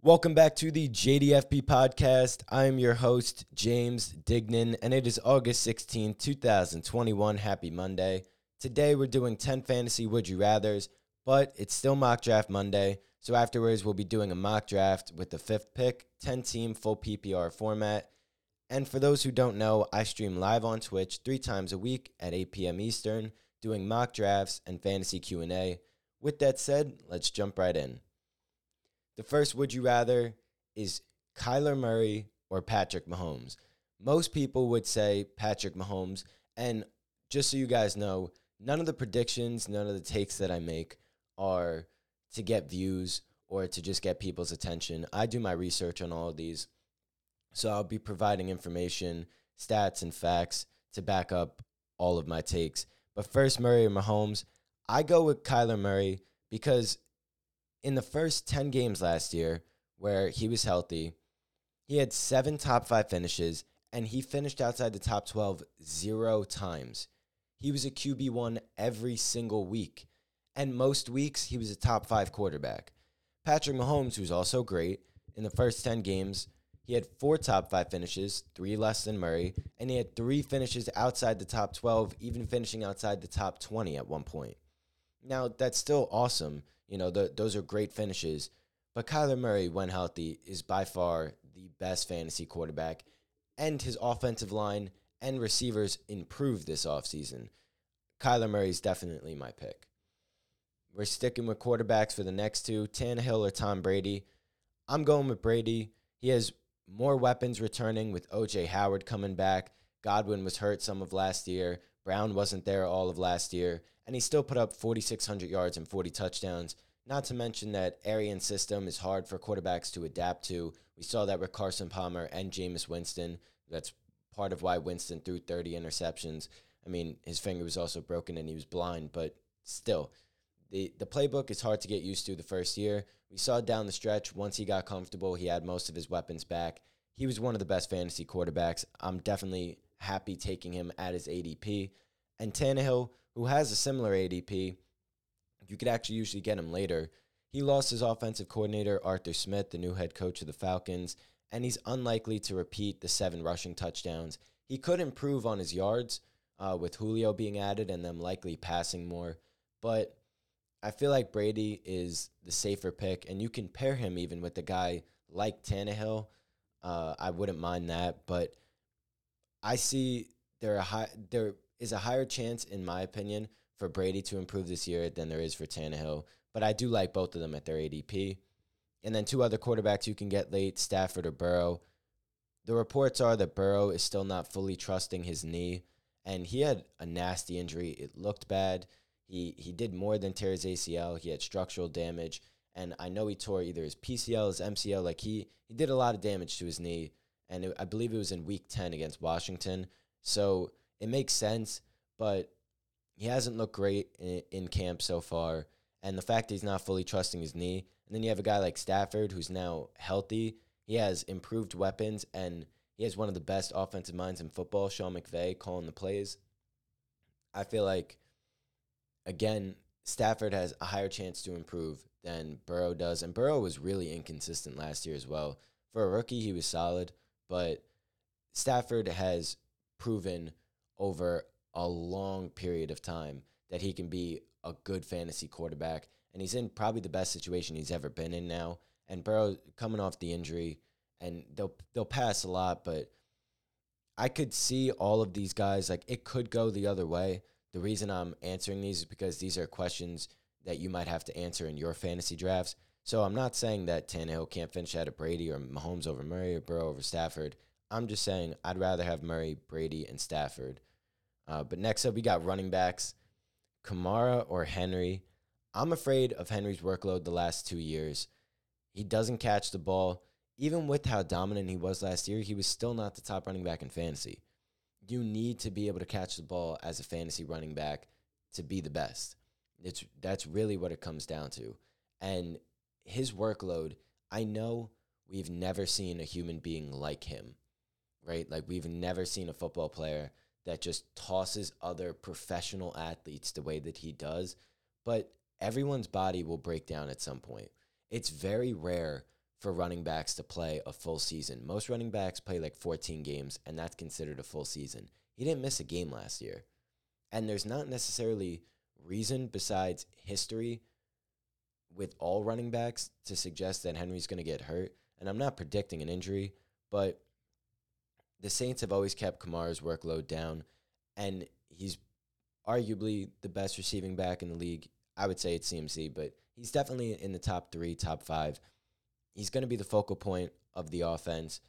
Welcome back to the JDFP podcast. I am your host, James Dignan, and it is August 16, 2021. Happy Monday. Today we're doing 10 fantasy would you rathers, but it's still mock draft Monday. So afterwards, we'll be doing a mock draft with the fifth pick, 10 team full PPR format. And for those who don't know, I stream live on Twitch three times a week at 8 p.m. Eastern, doing mock drafts and fantasy Q&A. With that said, let's jump right in. The first would you rather is Kyler Murray or Patrick Mahomes. Most people would say Patrick Mahomes. And just so you guys know, none of the predictions, none of the takes that I make are to get views or to just get people's attention. I do my research on all of these. So I'll be providing information, stats, and facts to back up all of my takes. But first, Murray or Mahomes, I go with Kyler Murray because in the first 10 games last year where he was healthy, he had seven top five finishes and he finished outside the top 12 zero times. He was a QB1 every single week. And most weeks, he was a top five quarterback. Patrick Mahomes, who's also great, in the first 10 games, he had four top five finishes, three less than Murray, and he had three finishes outside the top 12, even finishing outside the top 20 at one point. Now, that's still awesome you know, the, those are great finishes. But Kyler Murray, when healthy, is by far the best fantasy quarterback, and his offensive line and receivers improved this offseason. Kyler Murray is definitely my pick. We're sticking with quarterbacks for the next two Tannehill or Tom Brady. I'm going with Brady. He has more weapons returning with OJ Howard coming back. Godwin was hurt some of last year. Brown wasn't there all of last year and he still put up 4,600 yards and 40 touchdowns. Not to mention that Arian system is hard for quarterbacks to adapt to. We saw that with Carson Palmer and Jameis Winston. That's part of why Winston threw 30 interceptions. I mean, his finger was also broken and he was blind, but still, the, the playbook is hard to get used to the first year. We saw down the stretch, once he got comfortable, he had most of his weapons back. He was one of the best fantasy quarterbacks. I'm definitely happy taking him at his ADP. And Tannehill, who has a similar ADP, you could actually usually get him later. He lost his offensive coordinator, Arthur Smith, the new head coach of the Falcons, and he's unlikely to repeat the seven rushing touchdowns. He could improve on his yards uh, with Julio being added and them likely passing more, but I feel like Brady is the safer pick, and you can pair him even with a guy like Tannehill. Uh, I wouldn't mind that, but I see there are high there is a higher chance, in my opinion, for Brady to improve this year than there is for Tannehill. But I do like both of them at their ADP. And then two other quarterbacks you can get late, Stafford or Burrow. The reports are that Burrow is still not fully trusting his knee, and he had a nasty injury. It looked bad. He he did more than tear his ACL. He had structural damage, and I know he tore either his PCL, his MCL. Like he he did a lot of damage to his knee, and it, I believe it was in Week Ten against Washington. So it makes sense, but he hasn't looked great in, in camp so far. And the fact that he's not fully trusting his knee. And then you have a guy like Stafford who's now healthy. He has improved weapons and he has one of the best offensive minds in football, Sean McVay, calling the plays. I feel like, again, Stafford has a higher chance to improve than Burrow does. And Burrow was really inconsistent last year as well. For a rookie, he was solid, but Stafford has proven over a long period of time that he can be a good fantasy quarterback. And he's in probably the best situation he's ever been in now. And Burrow coming off the injury, and they'll they'll pass a lot, but I could see all of these guys like it could go the other way. The reason I'm answering these is because these are questions that you might have to answer in your fantasy drafts. So I'm not saying that Tannehill can't finish out of Brady or Mahomes over Murray or Burrow over Stafford. I'm just saying I'd rather have Murray, Brady, and Stafford uh, but next up, we got running backs Kamara or Henry. I'm afraid of Henry's workload the last two years. He doesn't catch the ball. Even with how dominant he was last year, he was still not the top running back in fantasy. You need to be able to catch the ball as a fantasy running back to be the best. It's that's really what it comes down to. And his workload, I know we've never seen a human being like him. Right? Like we've never seen a football player that just tosses other professional athletes the way that he does, but everyone's body will break down at some point. It's very rare for running backs to play a full season. Most running backs play like 14 games, and that's considered a full season. He didn't miss a game last year. And there's not necessarily reason besides history with all running backs to suggest that Henry's going to get hurt. And I'm not predicting an injury, but the Saints have always kept Kamara's workload down, and he's arguably the best receiving back in the league. I would say it's CMC, but he's definitely in the top three, top five. He's going to be the focal point of the offense.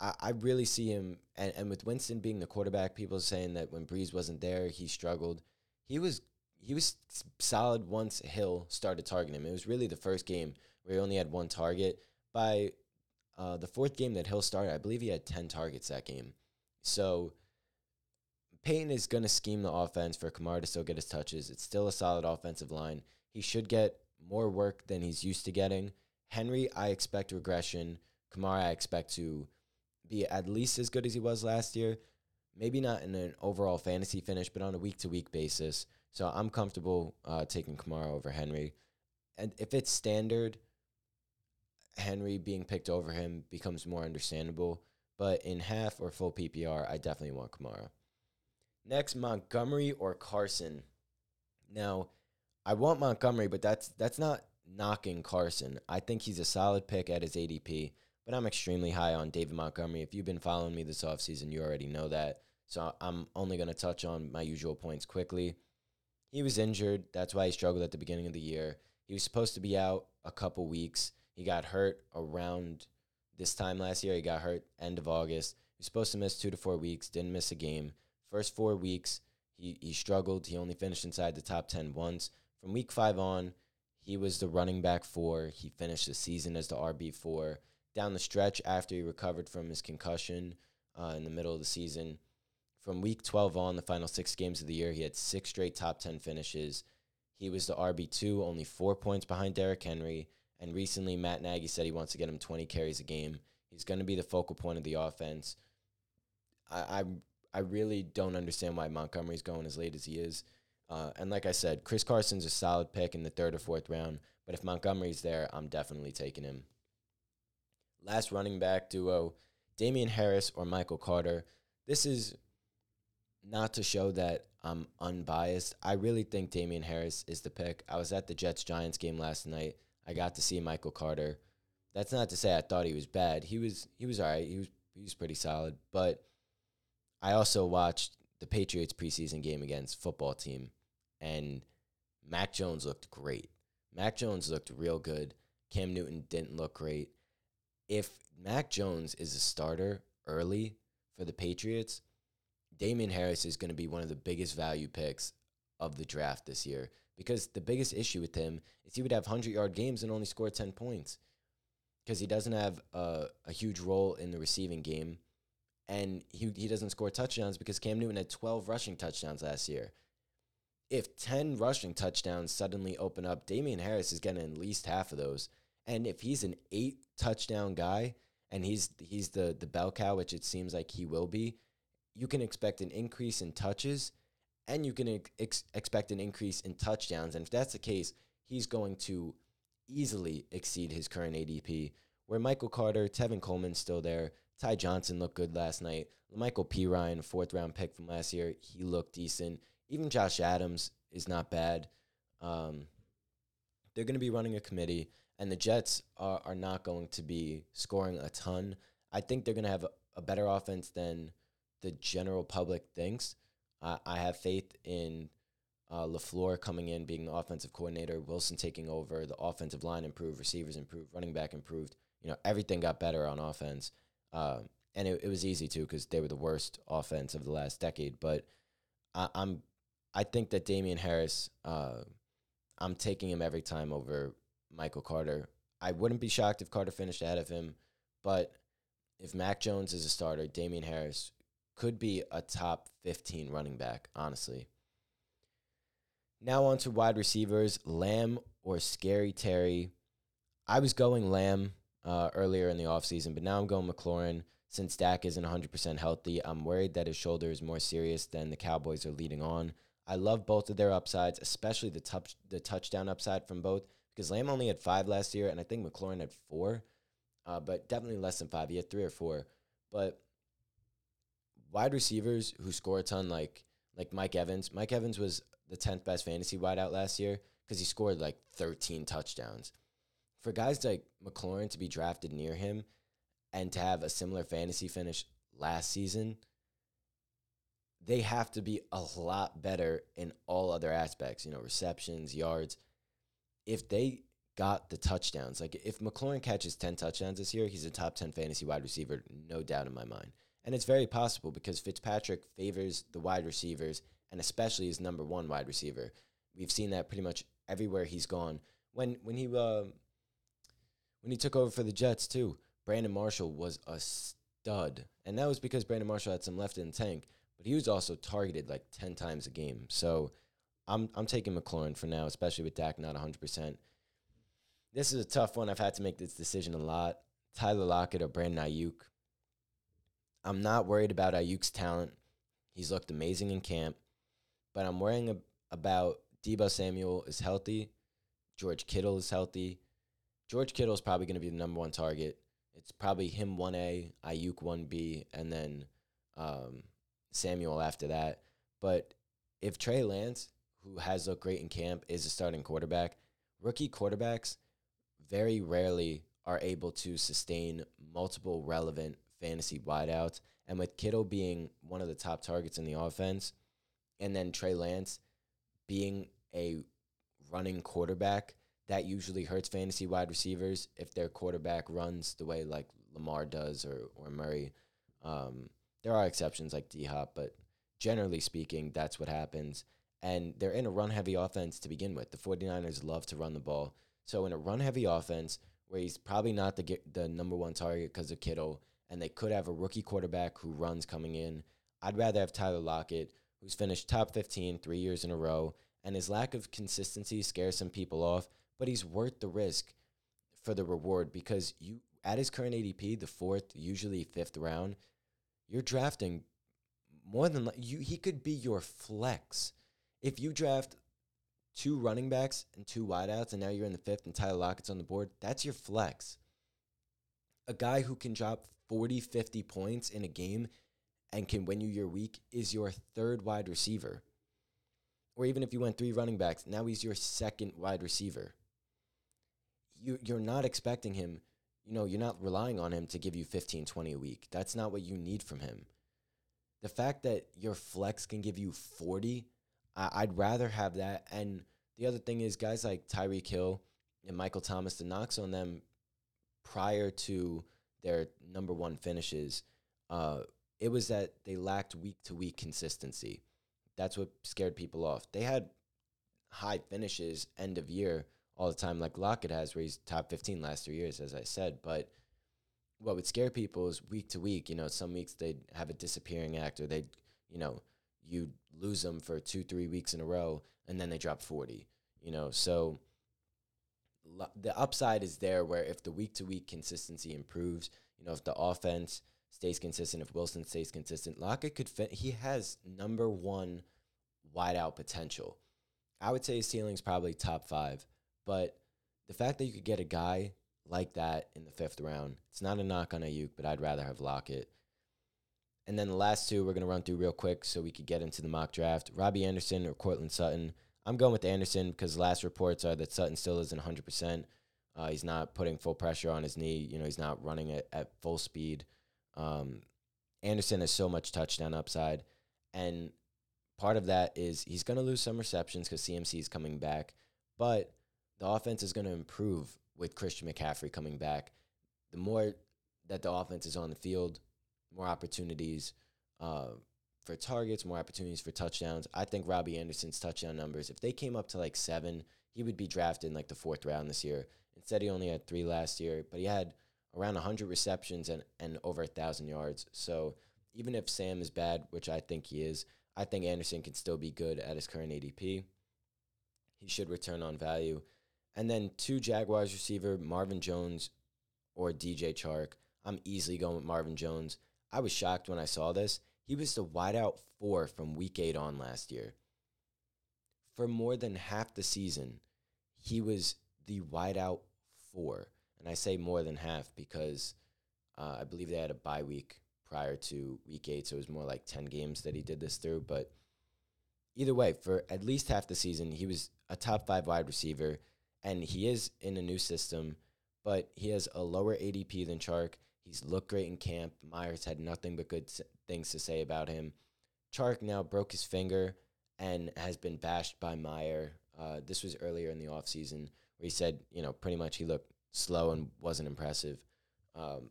I, I really see him, and, and with Winston being the quarterback, people saying that when Brees wasn't there, he struggled. He was he was solid once Hill started targeting him. It was really the first game where he only had one target. By uh, the fourth game that Hill started, I believe he had 10 targets that game. So Payton is going to scheme the offense for Kamara to still get his touches. It's still a solid offensive line. He should get more work than he's used to getting. Henry, I expect regression. Kamara, I expect to be at least as good as he was last year. Maybe not in an overall fantasy finish, but on a week to week basis. So I'm comfortable uh, taking Kamara over Henry. And if it's standard, Henry being picked over him becomes more understandable. But in half or full PPR, I definitely want Kamara. Next, Montgomery or Carson. Now, I want Montgomery, but that's that's not knocking Carson. I think he's a solid pick at his ADP, but I'm extremely high on David Montgomery. If you've been following me this offseason, you already know that. So I'm only going to touch on my usual points quickly. He was injured. That's why he struggled at the beginning of the year. He was supposed to be out a couple weeks. He got hurt around this time last year. He got hurt end of August. He was supposed to miss two to four weeks, didn't miss a game. First four weeks, he, he struggled. He only finished inside the top 10 once. From week five on, he was the running back four. He finished the season as the RB four. Down the stretch, after he recovered from his concussion uh, in the middle of the season, from week 12 on, the final six games of the year, he had six straight top 10 finishes. He was the RB2, only four points behind Derrick Henry. And recently, Matt Nagy said he wants to get him 20 carries a game. He's going to be the focal point of the offense. I, I, I really don't understand why Montgomery's going as late as he is. Uh, and like I said, Chris Carson's a solid pick in the third or fourth round. But if Montgomery's there, I'm definitely taking him. Last running back duo, Damien Harris or Michael Carter. This is not to show that I'm unbiased. I really think Damien Harris is the pick. I was at the Jets Giants game last night. I got to see Michael Carter. That's not to say I thought he was bad. He was he was all right. He was he was pretty solid. But I also watched the Patriots preseason game against football team and Mac Jones looked great. Mac Jones looked real good. Cam Newton didn't look great. If Mac Jones is a starter early for the Patriots, Damien Harris is going to be one of the biggest value picks of the draft this year because the biggest issue with him is he would have 100 yard games and only score 10 points because he doesn't have a, a huge role in the receiving game and he, he doesn't score touchdowns because Cam Newton had 12 rushing touchdowns last year if 10 rushing touchdowns suddenly open up, Damien Harris is getting at least half of those. And if he's an eight touchdown guy and he's he's the the bell cow, which it seems like he will be, you can expect an increase in touches and you can ex- expect an increase in touchdowns. And if that's the case, he's going to easily exceed his current ADP. Where Michael Carter, Tevin Coleman's still there. Ty Johnson looked good last night. La'Mical Perine, fourth round pick from last year, he looked decent. Even Josh Adams is not bad. Um, they're going to be running a committee, and the Jets are, are not going to be scoring a ton. I think they're going to have a, a, better offense than the general public thinks. I, I have faith in uh, LaFleur coming in, being the offensive coordinator, Wilson taking over, the offensive line improved, receivers improved, running back improved. You know, everything got better on offense. Uh, and it, it was easy too because they were the worst offense of the last decade. But I, I'm I think that Damien Harris, uh, I'm taking him every time over Michael Carter. I wouldn't be shocked if Carter finished ahead of him, but if Mac Jones is a starter, Damien Harris could be a top 15 running back, honestly. Now on to wide receivers, Lamb or Scary Terry. I was going Lamb uh, earlier in the offseason, but now I'm going McLaurin. Since Dak isn't 100% healthy, I'm worried that his shoulder is more serious than the Cowboys are leading on. I love both of their upsides, especially the touch the touchdown upside from both because Lamb only had five last year, and I think McLaurin had four, uh, but definitely less than five. He had three or four. But wide receivers who score a ton, like like Mike Evans. Mike Evans was the tenth best fantasy wideout last year because he scored like thirteen touchdowns. For guys like McLaurin to be drafted near him and to have a similar fantasy finish last season, they have to be a lot better in all other aspects, you know, receptions, yards. If they got the touchdowns, like if McLaurin catches 10 touchdowns this year, he's a top 10 fantasy wide receiver, no doubt in my mind. And it's very possible because Fitzpatrick favors the wide receivers and especially his number one wide receiver. We've seen that pretty much everywhere he's gone. When when he uh, when he took over for the Jets too, Brandon Marshall was a stud, and that was because Brandon Marshall had some left in the tank but he was also targeted like 10 times a game. So I'm I'm taking McLaurin for now, especially with Dak not 100%. This is a tough one. I've had to make this decision a lot. Tyler Lockett or Brandon Aiyuk. I'm not worried about Aiyuk's talent. He's looked amazing in camp, but I'm worrying about Deebo Samuel is healthy. George Kittle is healthy. George Kittle is probably going to be the number one target. It's probably him 1A, Aiyuk 1B, and then um, Samuel after that. But if Trey Lance, who has looked great in camp, is a starting quarterback, rookie quarterbacks very rarely are able to sustain multiple relevant fantasy wideouts. And with Kittle being one of the top targets in the offense, and then Trey Lance being a running quarterback, that usually hurts fantasy wide receivers if their quarterback runs the way like Lamar does or or Murray. Um, there are exceptions like D Hop, but generally speaking, that's what happens. And they're in a run heavy offense to begin with. The 49ers love to run the ball. So, in a run heavy offense where he's probably not the, the number one target because of Kittle, and they could have a rookie quarterback who runs coming in, I'd rather have Tyler Lockett, who's finished top 15 three years in a row, and his lack of consistency scares some people off, but he's worth the risk for the reward because you at his current ADP, the fourth, usually fifth round, you're drafting more than you. He could be your flex if you draft two running backs and two wideouts, and now you're in the fifth, and Tyler Lockett's on the board. That's your flex. A guy who can drop 40, 50 points in a game and can win you your week is your third wide receiver. Or even if you went three running backs, now he's your second wide receiver. You, you're not expecting him you know, you're not relying on him to give you 15, 20 a week. That's not what you need from him. The fact that your flex can give you 40, I- would rather have that. And the other thing is, guys like Tyreek Hill and Michael Thomas, the knocks on them prior to their number one finishes, uh, it was that they lacked week to week consistency. That's what scared people off. They had high finishes end of year all the time like Lockett has, where he's top 15 last three years, as I said. But what would scare people is week to week. You know, some weeks they'd have a disappearing act, or they'd, you know, you lose them for two, three weeks in a row, and then they drop 40. You know, so the upside is there where if the week to week consistency improves, you know, if the offense stays consistent, if Wilson stays consistent, Lockett could fit. He has number one wideout potential. I would say his ceiling's probably top five. But the fact that you could get a guy like that in the fifth round, it's not a knock on Aiyuk, but I'd rather have Lockett. And then the last two we're going to run through real quick so we could get into the mock draft. Robbie Anderson or Courtland Sutton. I'm going with Anderson because last reports are that Sutton still isn't 100%. Uh, he's not putting full pressure on his knee. You know, he's not running it at full speed. Um, Anderson has so much touchdown upside. And part of that is he's going to lose some receptions because CMC is coming back. But the offense is going to improve with Christian McCaffrey coming back. The more that the offense is on the field, more opportunities uh, for targets, more opportunities for touchdowns. I think Robbie Anderson's touchdown numbers, if they came up to like seven, he would be drafted in like the fourth round this year. Instead, he only had three last year, but he had around 100 receptions and, and over a 1,000 yards. So even if Sam is bad, which I think he is, I think Anderson can still be good at his current ADP. He should return on value. And then two Jaguars receiver, Marvin Jones or DJ Chark. I'm easily going with Marvin Jones. I was shocked when I saw this. He was the wideout four from week eight on last year. For more than half the season, he was the wideout four. And I say more than half because uh, I believe they had a bye week prior to week eight. So it was more like 10 games that he did this through. But either way, for at least half the season, he was a top five wide receiver. And he is in a new system, but he has a lower ADP than Chark. He's looked great in camp. Myers had nothing but good things to say about him. Chark now broke his finger and has been bashed by Meyer. Uh, this was earlier in the offseason where he said, you know, pretty much he looked slow and wasn't impressive. Um,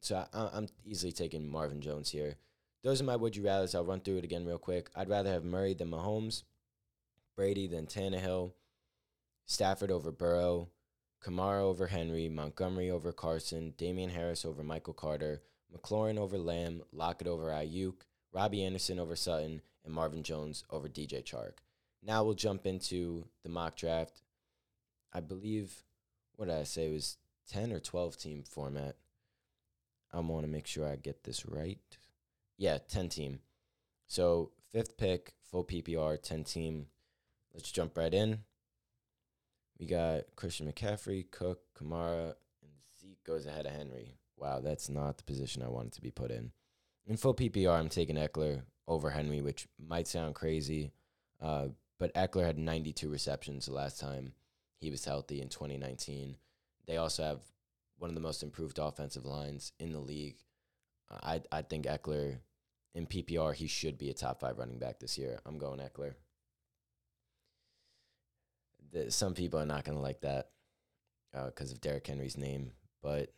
so I, am easily taking Marvin Jones here. Those are my would you rather's. I'll run through it again real quick. I'd rather have Murray than Mahomes, Brady than Tannehill, Stafford over Burrow, Kamara over Henry, Montgomery over Carson, Damien Harris over Michael Carter, McLaurin over Lamb, Lockett over Aiyuk, Robbie Anderson over Sutton, and Marvin Jones over DJ Chark. Now we'll jump into the mock draft. I believe, what did I say? It was 10 or 12 team format. I want to make sure I get this right. Yeah, 10 team. So, fifth pick, full PPR, 10 team. Let's jump right in. We got Christian McCaffrey, Cook, Kamara, and Zeke goes ahead of Henry. Wow, that's not the position I wanted to be put in. In full PPR, I'm taking Ekeler over Henry, which might sound crazy, uh, but Ekeler had 92 receptions the last time he was healthy in 2019. They also have one of the most improved offensive lines in the league. I I think Ekeler in PPR he should be a top five running back this year. I'm going Ekeler some people are not going to like that because uh, of Derrick Henry's name. But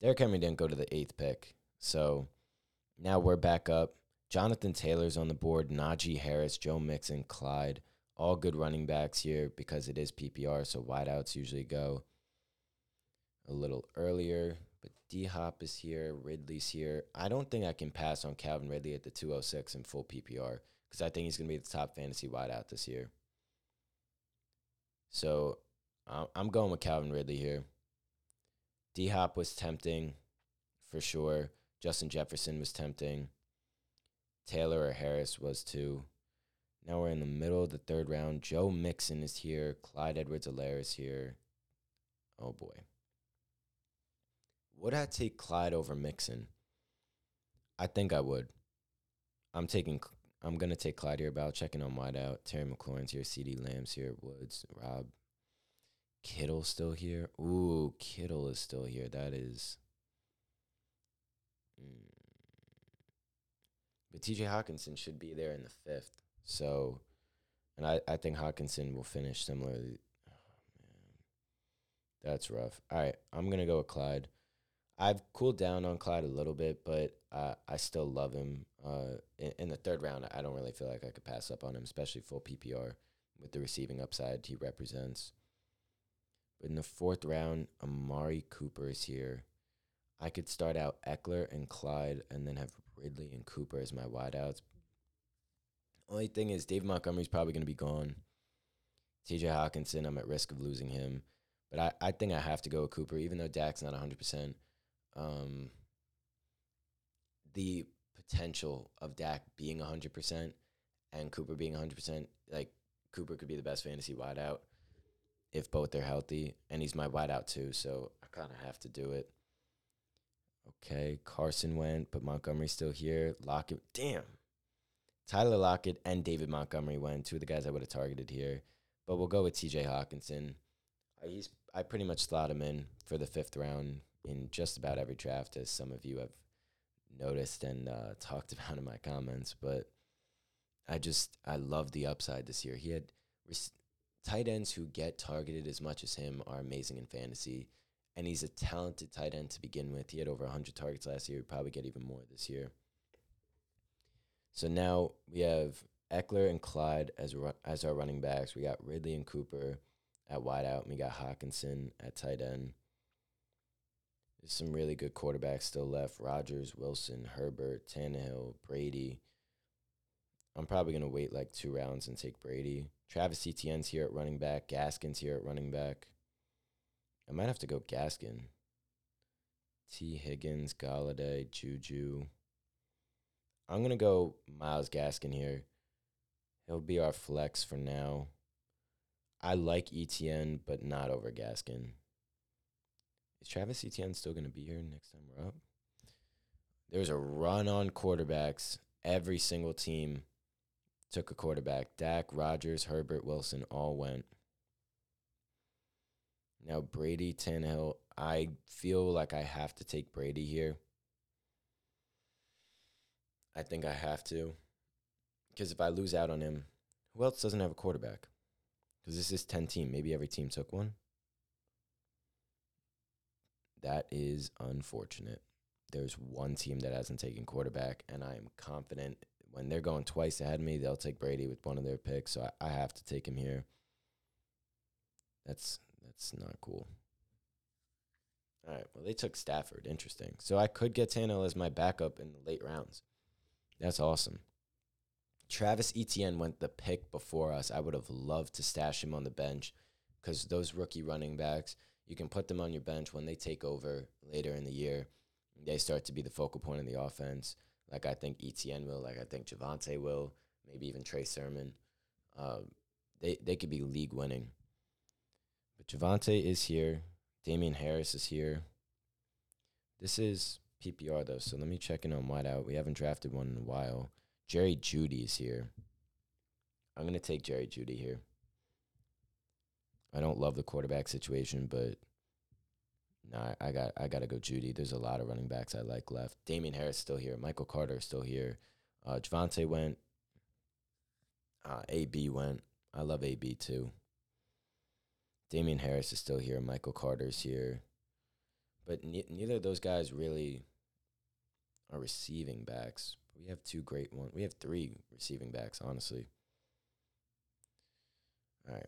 Derrick Henry didn't go to the eighth pick. So now we're back up. Jonathan Taylor's on the board, Najee Harris, Joe Mixon, Clyde. All good running backs here because it is PPR, so wideouts usually go a little earlier. But D Hop is here, Ridley's here. I don't think I can pass on Calvin Ridley at the 206 in full PPR because I think he's going to be the top fantasy wideout this year. So I'm going with Calvin Ridley here. D Hop was tempting for sure. Justin Jefferson was tempting. Taylor or Harris was too. Now we're in the middle of the third round. Joe Mixon is here. Clyde Edwards Helaire is here. Oh boy. Would I take Clyde over Mixon? I think I would. I'm taking I'm gonna take Clyde here, about checking on wideout. Terry McLaurin's here, CeeDee Lamb's here, Woods, Rob, Kittle still here. Ooh, Kittle is still here. That is. Mm. But TJ Hockenson should be there in the fifth. So, and I, I think Hockenson will finish similarly. Oh, man. That's rough. All right, I'm going to go with Clyde. I've cooled down on Clyde a little bit, but uh, I still love him. Uh, in, in, the third round, I don't really feel like I could pass up on him, especially full PPR with the receiving upside he represents. But in the fourth round, Amari Cooper is here. I could start out Ekeler and Clyde and then have Ridley and Cooper as my wideouts. Only thing is, Dave Montgomery's probably going to be gone. TJ Hockenson, I'm at risk of losing him. But I, I think I have to go with Cooper, even though Dak's not 100%. Um, the potential of Dak being 100% and Cooper being 100%, like Cooper could be the best fantasy wideout if both are healthy. And he's my wideout too, so I kind of have to do it. Okay, Carson went, but Montgomery's still here. Lockett, damn. Tyler Lockett and David Montgomery went, two of the guys I would have targeted here. But we'll go with TJ Hockenson. He's I pretty much slot him in for the fifth round in just about every draft, as some of you have noticed and uh, talked about in my comments. But I just I love the upside this year. He had tight ends who get targeted as much as him are amazing in fantasy, and he's a talented tight end to begin with. He had over 100 targets last year. He'd probably get even more this year. So now we have Ekeler and Clyde as ru- as our running backs. We got Ridley and Cooper at wideout, and we got Hockenson at tight end. There's some really good quarterbacks still left Rodgers, Wilson, Herbert, Tannehill, Brady. I'm probably going to wait like two rounds and take Brady. Travis Etienne's here at running back. Gaskin's here at running back. I might have to go Gaskin. Tee Higgins, Golladay, Juju. I'm going to go Myles Gaskin here. He'll be our flex for now. I like Etienne, but not over Gaskin. Is Travis Etienne still going to be here next time we're up? There's a run on quarterbacks. Every single team took a quarterback. Dak, Rodgers, Herbert, Wilson all went. Now Brady, Tannehill. I feel like I have to take Brady here. I think I have to. Because if I lose out on him, who else doesn't have a quarterback? Because this is 10 team. Maybe every team took one. That is unfortunate. There's one team that hasn't taken quarterback, and I am confident when they're going twice ahead of me, they'll take Brady with one of their picks. So I, I have to take him here. That's that's not cool. All right. Well, they took Stafford. Interesting. So I could get Tannehill as my backup in the late rounds. That's awesome. Travis Etienne went the pick before us. I would have loved to stash him on the bench because those rookie running backs, you can put them on your bench when they take over later in the year. They start to be the focal point of the offense. Like I think Etienne will, like I think Javonte will, maybe even Trey Sermon. Uh, they they could be league winning. But Javonte is here. Damien Harris is here. This is PPR though, so let me check in on wideout. We haven't drafted one in a while. Jerry Jeudy is here. I'm gonna take Jerry Jeudy here. I don't love the quarterback situation, but nah, I got I gotta go Jeudy. There's a lot of running backs I like left. Damien Harris is still here. Michael Carter is still here. Uh, Javonte went. Uh, AB went. I love AB too. Damien Harris is still here. Michael Carter's here. But ne- neither of those guys really are receiving backs. We have two great ones. We have three receiving backs, honestly. All right.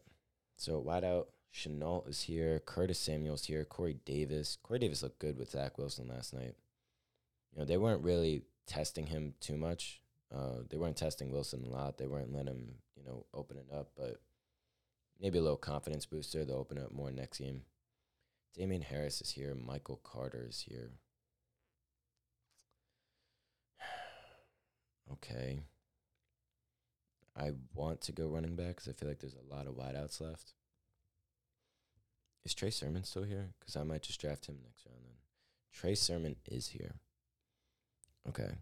So wideout, Shenault is here. Curtis Samuel's here. Corey Davis. Corey Davis looked good with Zach Wilson last night. You know, they weren't really testing him too much. Uh, they weren't testing Wilson a lot. They weren't letting him, you know, open it up. But maybe a little confidence booster. They'll open up more next game. Damien Harris is here. Michael Carter is here. okay. I want to go running back because I feel like there's a lot of wideouts left. Is Trey Sermon still here? Because I might just draft him next round then. Trey Sermon is here. Okay.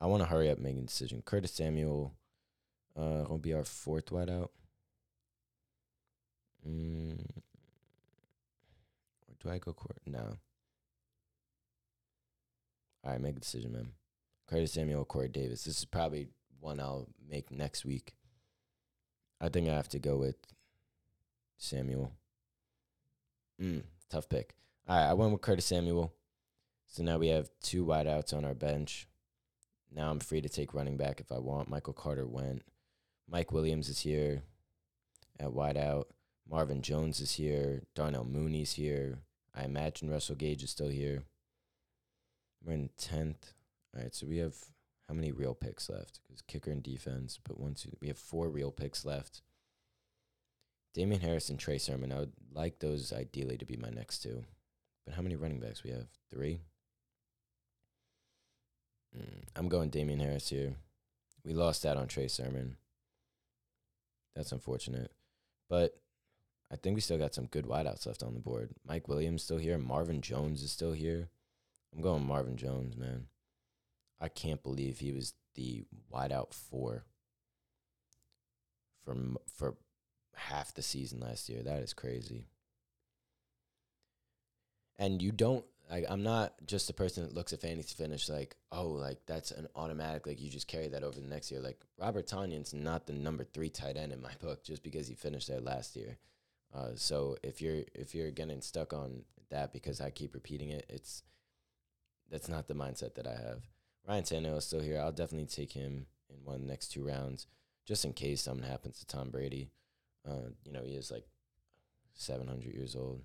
I want to hurry up making a decision. Curtis Samuel uh, will be our fourth wideout. Mm. Or do I go court? No. All right, make a decision, man. Curtis Samuel, Corey Davis. This is probably one I'll make next week. I think I have to go with Samuel. Mm, tough pick. All right, I went with Curtis Samuel. So now we have two wideouts on our bench. Now I'm free to take running back if I want. Michael Carter went. Mike Williams is here at wideout. Marvin Jones is here. Darnell Mooney's here. I imagine Russell Gage is still here. We're in 10th. All right, so we have how many real picks left? Because kicker and defense, but once we have four real picks left. Damien Harris and Trey Sermon. I would like those ideally to be my next two. But how many running backs we have? Three. Mm, I'm going Damien Harris here. We lost out on Trey Sermon. That's unfortunate, but I think we still got some good wideouts left on the board. Mike Williams still here. Marvin Jones is still here. I'm going Marvin Jones, man. I can't believe he was the wideout four for for half the season last year. That is crazy. And you don't I, I'm not just a person that looks at fantasy finish like, oh, like that's an automatic, like you just carry that over the next year. Like Robert Tonyan's not the number three tight end in my book just because he finished there last year. Uh, so if you're if you're getting stuck on that because I keep repeating it, it's that's not the mindset that I have. Ryan Tannehill is still here. I'll definitely take him in one of the next two rounds, just in case something happens to Tom Brady. Uh, you know, he is like 700 years old.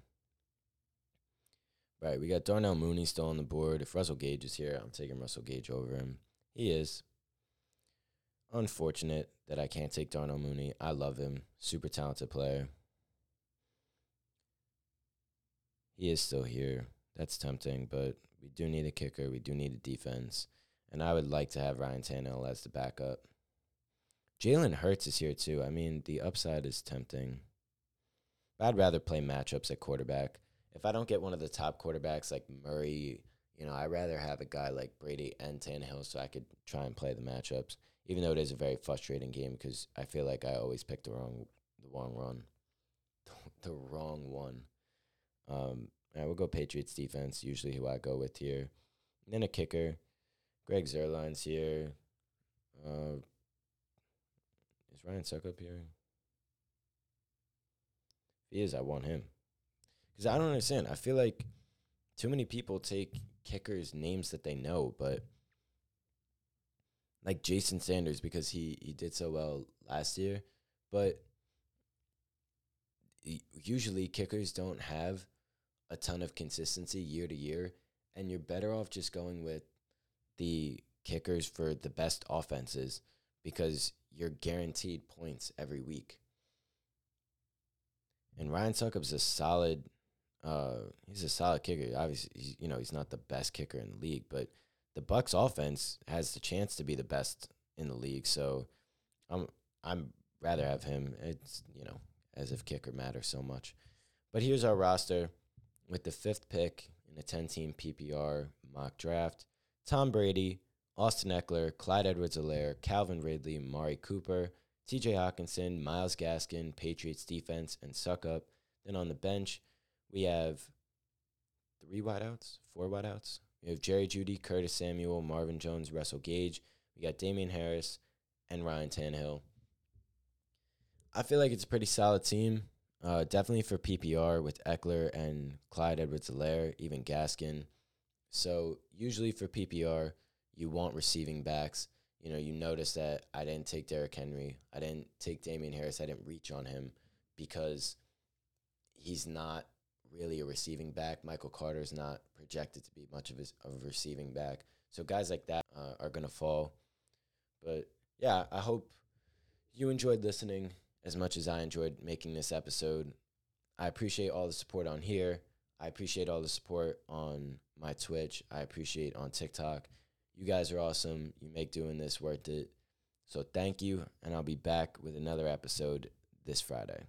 Right, we got Darnell Mooney still on the board. If Russell Gage is here, I'm taking Russell Gage over him. He is. Unfortunate that I can't take Darnell Mooney. I love him. Super talented player. He is still here. That's tempting, but we do need a kicker. We do need a defense. And I would like to have Ryan Tannehill as the backup. Jalen Hurts is here too. I mean, the upside is tempting. I'd rather play matchups at quarterback. If I don't get one of the top quarterbacks like Murray, you know, I'd rather have a guy like Brady and Tannehill so I could try and play the matchups. Even though it is a very frustrating game because I feel like I always pick the wrong the wrong run, the wrong one. Um, I will go Patriots defense, usually who I go with here. And then a kicker. Greg Zuerlein's here. Uh, is Ryan Succop here? If he is, I want him. Because I don't understand. I feel like too many people take kickers' names that they know, but like Jason Sanders because he he did so well last year, but usually kickers don't have a ton of consistency year to year, and you're better off just going with the kickers for the best offenses because you're guaranteed points every week. And Ryan Succop's a solid uh he's a solid kicker. Obviously, he's, you know, he's not the best kicker in the league, but the Bucs offense has the chance to be the best in the league. So I'm I'm rather have him. It's, you know, as if kicker matters so much. But here's our roster with the fifth pick in a 10 team PPR mock draft. Tom Brady, Austin Ekeler, Clyde Edwards Helaire, Calvin Ridley, Mari Cooper, TJ Hockenson, Miles Gaskin, Patriots defense, and Succop. Then on the bench, we have three wideouts, four wideouts. We have Jerry Jeudy, Curtis Samuel, Marvin Jones, Russell Gage. We got Damien Harris and Ryan Tannehill. I feel like it's a pretty solid team. Uh, definitely for PPR with Ekeler and Clyde Edwards Helaire, even Gaskin. So usually for PPR, you want receiving backs. You know, you notice that I didn't take Derrick Henry. I didn't take Damien Harris. I didn't reach on him because he's not really a receiving back. Michael Carter is not projected to be much of, his, of a receiving back. So guys like that uh, are going to fall. But yeah, I hope you enjoyed listening as much as I enjoyed making this episode. I appreciate all the support on here. I appreciate all the support on my Twitch. I appreciate on TikTok. You guys are awesome. You make doing this worth it. So thank you, and I'll be back with another episode this Friday.